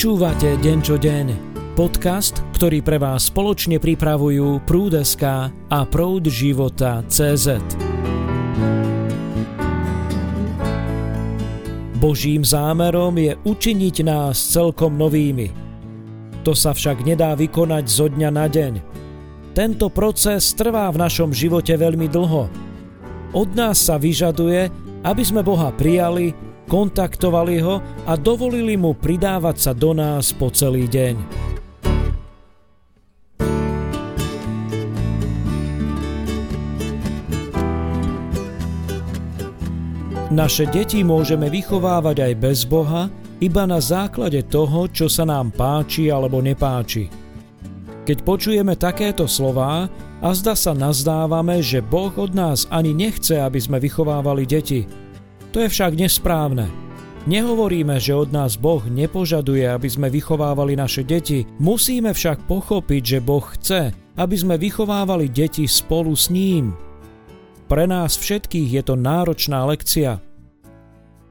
Počúvate deň čo deň, podcast, ktorý pre vás spoločne pripravujú Prúdeska a Proud života CZ. Božím zámerom je učiniť nás celkom novými. To sa však nedá vykonať zo dňa na deň. Tento proces trvá v našom živote veľmi dlho. Od nás sa vyžaduje, aby sme Boha prijali kontaktovali ho a dovolili mu pridávať sa do nás po celý deň. Naše deti môžeme vychovávať aj bez Boha, iba na základe toho, čo sa nám páči alebo nepáči. Keď počujeme takéto slová, a zda sa nazdávame, že Boh od nás ani nechce, aby sme vychovávali deti – to je však nesprávne. Nehovoríme, že od nás Boh nepožaduje, aby sme vychovávali naše deti. Musíme však pochopiť, že Boh chce, aby sme vychovávali deti spolu s ním. Pre nás všetkých je to náročná lekcia.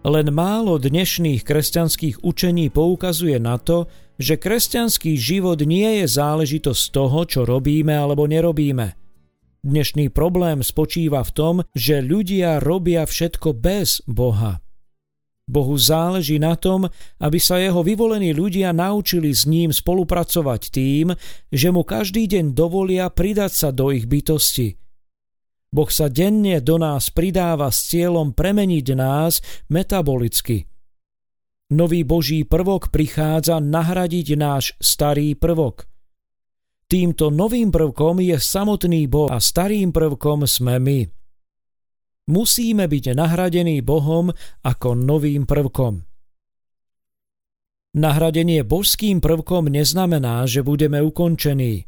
Len málo dnešných kresťanských učení poukazuje na to, že kresťanský život nie je záležitosť toho, čo robíme alebo nerobíme. Dnešný problém spočíva v tom, že ľudia robia všetko bez Boha. Bohu záleží na tom, aby sa jeho vyvolení ľudia naučili s ním spolupracovať tým, že mu každý deň dovolia pridať sa do ich bytosti. Boh sa denne do nás pridáva s cieľom premeniť nás metabolicky. Nový Boží prvok prichádza nahradiť náš starý prvok. Týmto novým prvkom je samotný Boh a starým prvkom sme my. Musíme byť nahradení Bohom ako novým prvkom. Nahradenie božským prvkom neznamená, že budeme ukončení.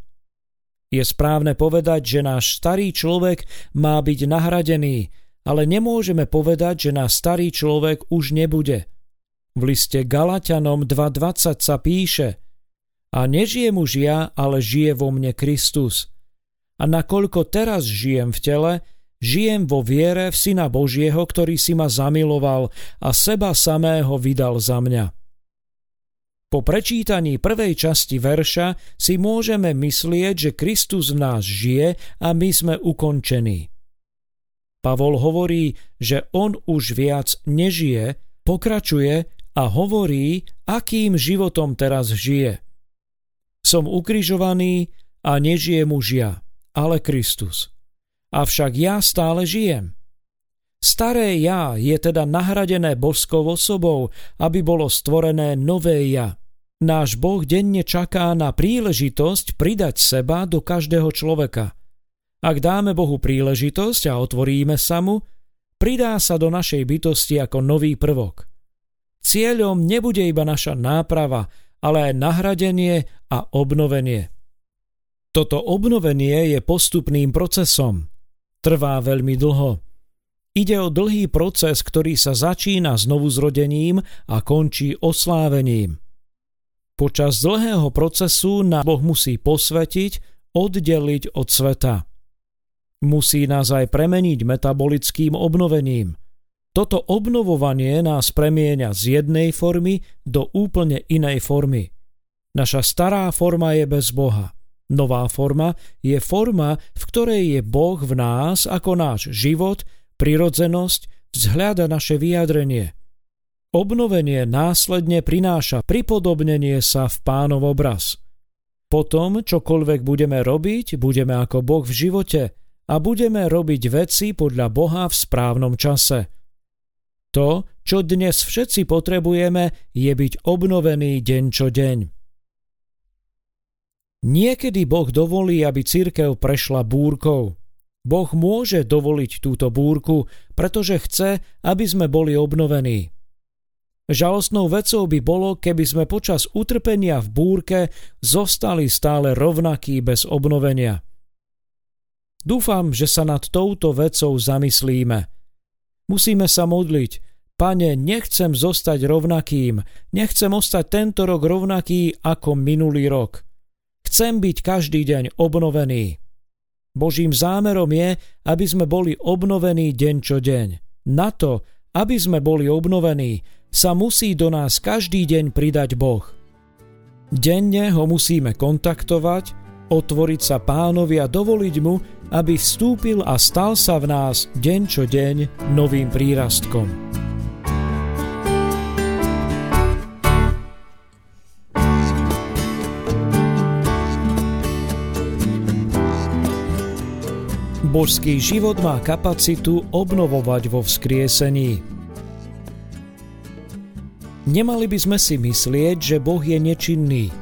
Je správne povedať, že náš starý človek má byť nahradený, ale nemôžeme povedať, že náš starý človek už nebude. V liste Galatianom 2.20 sa píše – a nežijem už ja, ale žije vo mne Kristus. A nakoľko teraz žijem v tele, žijem vo viere v Syna Božieho, ktorý si ma zamiloval a seba samého vydal za mňa. Po prečítaní prvej časti verša si môžeme myslieť, že Kristus v nás žije a my sme ukončení. Pavol hovorí, že on už viac nežije, pokračuje a hovorí, akým životom teraz žije – som ukrižovaný a nežijem už ja, ale Kristus. Avšak ja stále žijem. Staré ja je teda nahradené božskou osobou, aby bolo stvorené nové ja. Náš Boh denne čaká na príležitosť pridať seba do každého človeka. Ak dáme Bohu príležitosť a otvoríme sa mu, pridá sa do našej bytosti ako nový prvok. Cieľom nebude iba naša náprava, ale aj nahradenie a obnovenie. Toto obnovenie je postupným procesom. Trvá veľmi dlho. Ide o dlhý proces, ktorý sa začína znovu zrodením a končí oslávením. Počas dlhého procesu na Boh musí posvetiť, oddeliť od sveta. Musí nás aj premeniť metabolickým obnovením. Toto obnovovanie nás premieňa z jednej formy do úplne inej formy. Naša stará forma je bez Boha. Nová forma je forma, v ktorej je Boh v nás ako náš život, prirodzenosť, vzhľada naše vyjadrenie. Obnovenie následne prináša pripodobnenie sa v pánov obraz. Potom, čokoľvek budeme robiť, budeme ako Boh v živote a budeme robiť veci podľa Boha v správnom čase – to, čo dnes všetci potrebujeme, je byť obnovený deň čo deň. Niekedy Boh dovolí, aby cirkev prešla búrkou. Boh môže dovoliť túto búrku, pretože chce, aby sme boli obnovení. Žalostnou vecou by bolo, keby sme počas utrpenia v búrke zostali stále rovnakí bez obnovenia. Dúfam, že sa nad touto vecou zamyslíme – Musíme sa modliť. Pane, nechcem zostať rovnakým, nechcem ostať tento rok rovnaký ako minulý rok. Chcem byť každý deň obnovený. Božím zámerom je, aby sme boli obnovení deň čo deň. Na to, aby sme boli obnovení, sa musí do nás každý deň pridať Boh. Denne ho musíme kontaktovať, otvoriť sa pánovi a dovoliť mu, aby vstúpil a stal sa v nás deň čo deň novým prírastkom. Božský život má kapacitu obnovovať vo vzkriesení. Nemali by sme si myslieť, že Boh je nečinný.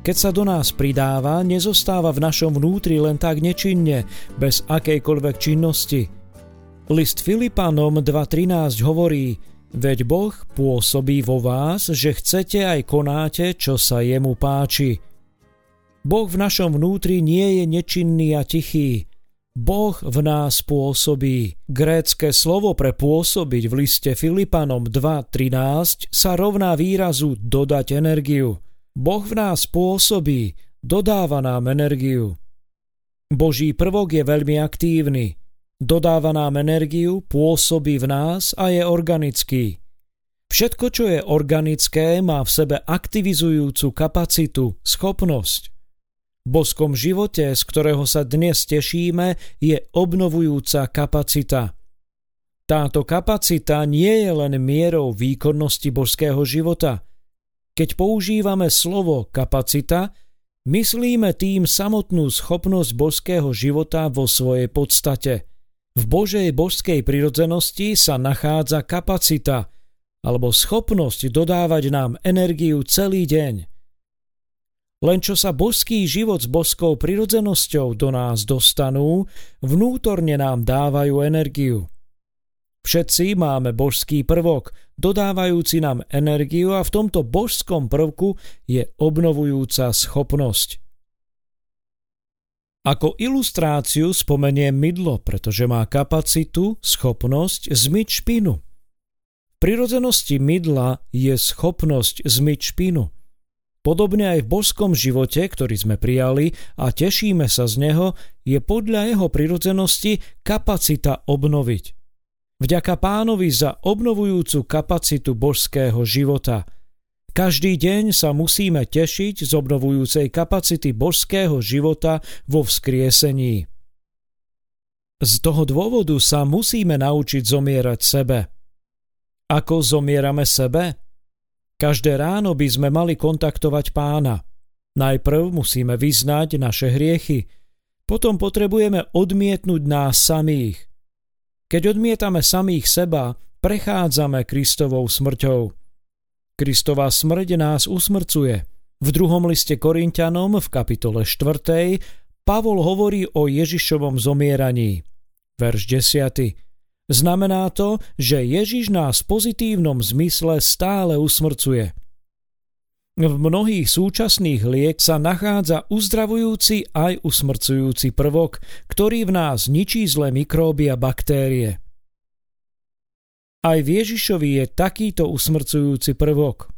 Keď sa do nás pridáva, nezostáva v našom vnútri len tak nečinne, bez akejkoľvek činnosti. List Filipanom 2.13 hovorí, veď Boh pôsobí vo vás, že chcete aj konáte, čo sa jemu páči. Boh v našom vnútri nie je nečinný a tichý, Boh v nás pôsobí. Grécké slovo pre pôsobiť v liste Filipanom 2.13 sa rovná výrazu dodať energiu. Boh v nás pôsobí, dodáva nám energiu. Boží prvok je veľmi aktívny. Dodáva nám energiu, pôsobí v nás a je organický. Všetko, čo je organické, má v sebe aktivizujúcu kapacitu, schopnosť. Boskom živote, z ktorého sa dnes tešíme, je obnovujúca kapacita. Táto kapacita nie je len mierou výkonnosti božského života. Keď používame slovo kapacita, myslíme tým samotnú schopnosť božského života vo svojej podstate. V Božej božskej prirodzenosti sa nachádza kapacita alebo schopnosť dodávať nám energiu celý deň. Len čo sa božský život s boskou prirodzenosťou do nás dostanú, vnútorne nám dávajú energiu. Všetci máme božský prvok, dodávajúci nám energiu a v tomto božskom prvku je obnovujúca schopnosť. Ako ilustráciu spomeniem mydlo, pretože má kapacitu, schopnosť zmyť špinu. V prirodzenosti mydla je schopnosť zmyť špinu – Podobne aj v božskom živote, ktorý sme prijali a tešíme sa z neho, je podľa jeho prirodzenosti kapacita obnoviť. Vďaka pánovi za obnovujúcu kapacitu božského života. Každý deň sa musíme tešiť z obnovujúcej kapacity božského života vo vzkriesení. Z toho dôvodu sa musíme naučiť zomierať sebe. Ako zomierame sebe? Každé ráno by sme mali kontaktovať pána. Najprv musíme vyznať naše hriechy, potom potrebujeme odmietnúť nás samých. Keď odmietame samých seba, prechádzame Kristovou smrťou. Kristová smrť nás usmrcuje. V druhom liste Korintianom v kapitole 4. Pavol hovorí o Ježišovom zomieraní. Verš 10. Znamená to, že Ježiš nás v pozitívnom zmysle stále usmrcuje. V mnohých súčasných liek sa nachádza uzdravujúci aj usmrcujúci prvok, ktorý v nás ničí zlé mikróby a baktérie. Aj v Ježišovi je takýto usmrcujúci prvok.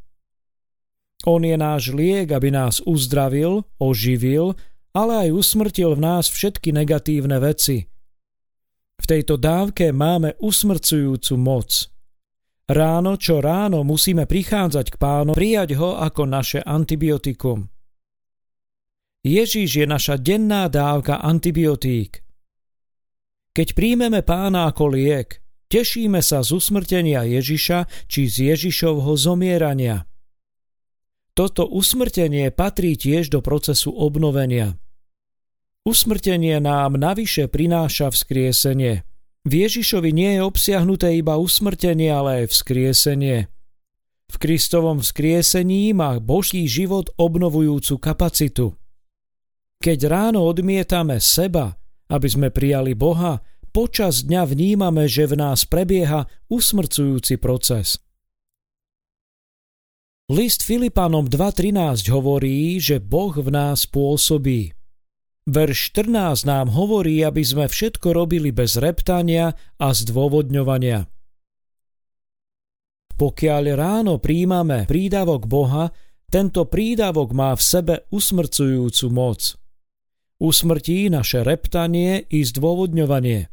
On je náš liek, aby nás uzdravil, oživil, ale aj usmrtil v nás všetky negatívne veci – v tejto dávke máme usmrcujúcu moc. Ráno čo ráno musíme prichádzať k pánu, prijať ho ako naše antibiotikum. Ježíš je naša denná dávka antibiotík. Keď príjmeme pána ako liek, tešíme sa z usmrtenia Ježiša či z Ježišovho zomierania. Toto usmrtenie patrí tiež do procesu obnovenia. Usmrtenie nám navyše prináša vzkriesenie. V Ježišovi nie je obsiahnuté iba usmrtenie, ale aj vzkriesenie. V Kristovom vzkriesení má Boží život obnovujúcu kapacitu. Keď ráno odmietame seba, aby sme prijali Boha, počas dňa vnímame, že v nás prebieha usmrcujúci proces. List Filipanom 2.13 hovorí, že Boh v nás pôsobí. Verš 14 nám hovorí, aby sme všetko robili bez reptania a zdôvodňovania. Pokiaľ ráno príjmame prídavok Boha, tento prídavok má v sebe usmrcujúcu moc. Usmrtí naše reptanie i zdôvodňovanie.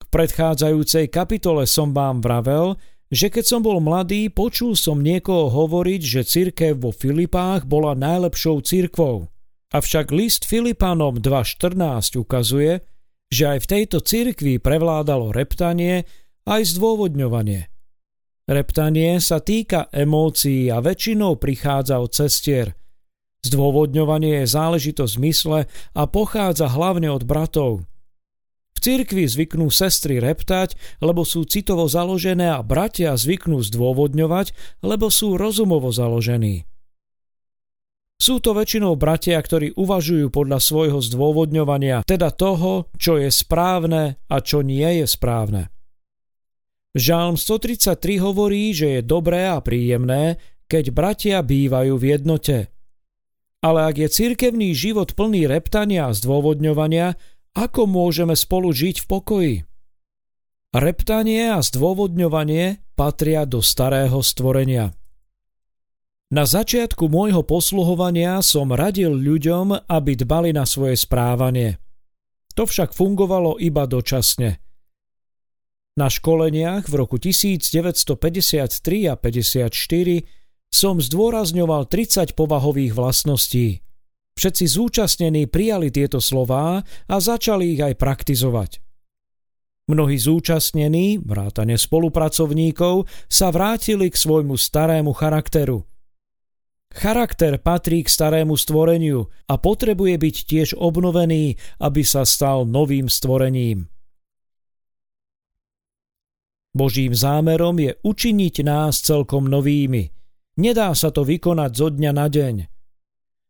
V predchádzajúcej kapitole som vám vravel, že keď som bol mladý, počul som niekoho hovoriť, že cirkev vo Filipách bola najlepšou cirkvou. Avšak list Filipanom 2.14 ukazuje, že aj v tejto cirkvi prevládalo reptanie aj zdôvodňovanie. Reptanie sa týka emócií a väčšinou prichádza od cestier. Zdôvodňovanie je záležitosť mysle a pochádza hlavne od bratov. V cirkvi zvyknú sestry reptať, lebo sú citovo založené a bratia zvyknú zdôvodňovať, lebo sú rozumovo založení. Sú to väčšinou bratia, ktorí uvažujú podľa svojho zdôvodňovania, teda toho, čo je správne a čo nie je správne. Žálm 133 hovorí, že je dobré a príjemné, keď bratia bývajú v jednote. Ale ak je cirkevný život plný reptania a zdôvodňovania, ako môžeme spolu žiť v pokoji? Reptanie a zdôvodňovanie patria do starého stvorenia. Na začiatku môjho posluhovania som radil ľuďom, aby dbali na svoje správanie. To však fungovalo iba dočasne – na školeniach v roku 1953 a 54 som zdôrazňoval 30 povahových vlastností. Všetci zúčastnení prijali tieto slová a začali ich aj praktizovať. Mnohí zúčastnení, vrátane spolupracovníkov, sa vrátili k svojmu starému charakteru. Charakter patrí k starému stvoreniu a potrebuje byť tiež obnovený, aby sa stal novým stvorením. Božím zámerom je učiniť nás celkom novými. Nedá sa to vykonať zo dňa na deň.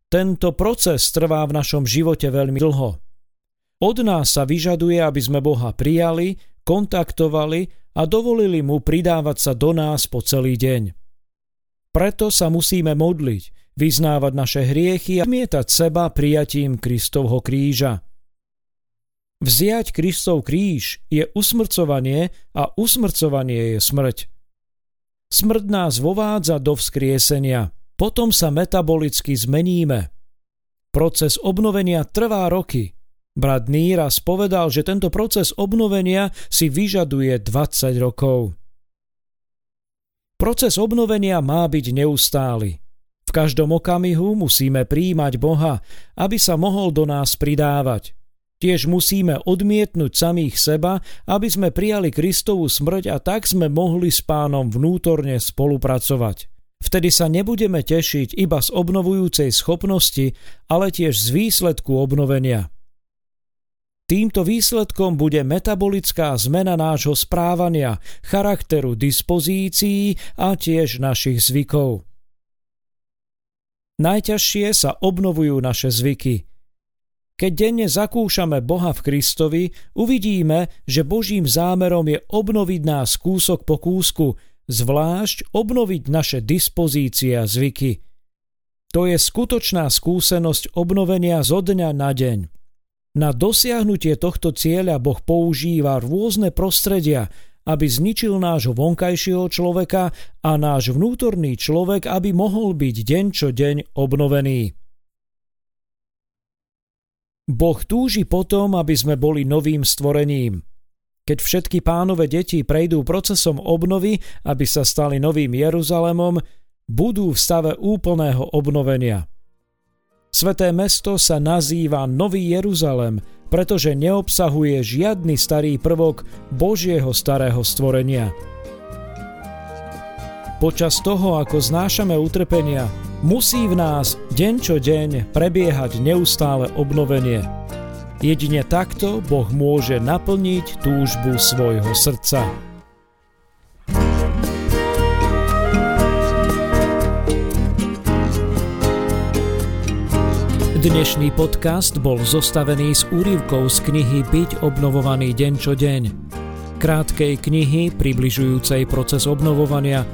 Tento proces trvá v našom živote veľmi dlho. Od nás sa vyžaduje, aby sme Boha prijali, kontaktovali a dovolili mu pridávať sa do nás po celý deň. Preto sa musíme modliť, vyznávať naše hriechy a mietať seba prijatím Kristovho kríža. Vziať Kristov kríž je usmrcovanie a usmrcovanie je smrť. Smrť nás vovádza do vzkriesenia, potom sa metabolicky zmeníme. Proces obnovenia trvá roky. Brat Níras povedal, že tento proces obnovenia si vyžaduje 20 rokov. Proces obnovenia má byť neustály. V každom okamihu musíme príjmať Boha, aby sa mohol do nás pridávať – Tiež musíme odmietnúť samých seba, aby sme prijali Kristovú smrť a tak sme mohli s pánom vnútorne spolupracovať. Vtedy sa nebudeme tešiť iba z obnovujúcej schopnosti, ale tiež z výsledku obnovenia. Týmto výsledkom bude metabolická zmena nášho správania, charakteru, dispozícií a tiež našich zvykov. Najťažšie sa obnovujú naše zvyky – keď denne zakúšame Boha v Kristovi, uvidíme, že Božím zámerom je obnoviť nás kúsok po kúsku, zvlášť obnoviť naše dispozície a zvyky. To je skutočná skúsenosť obnovenia zo dňa na deň. Na dosiahnutie tohto cieľa Boh používa rôzne prostredia, aby zničil nášho vonkajšieho človeka a náš vnútorný človek, aby mohol byť deň čo deň obnovený. Boh túži potom, aby sme boli novým stvorením. Keď všetky pánové deti prejdú procesom obnovy, aby sa stali novým Jeruzalemom, budú v stave úplného obnovenia. Sveté mesto sa nazýva Nový Jeruzalem, pretože neobsahuje žiadny starý prvok Božieho starého stvorenia. Počas toho, ako znášame utrpenia, musí v nás deň čo deň prebiehať neustále obnovenie. Jedine takto Boh môže naplniť túžbu svojho srdca. Dnešný podcast bol zostavený z úrivkov z knihy Byť obnovovaný deň čo deň. Krátkej knihy približujúcej proces obnovovania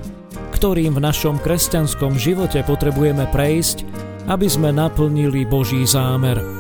ktorým v našom kresťanskom živote potrebujeme prejsť, aby sme naplnili Boží zámer.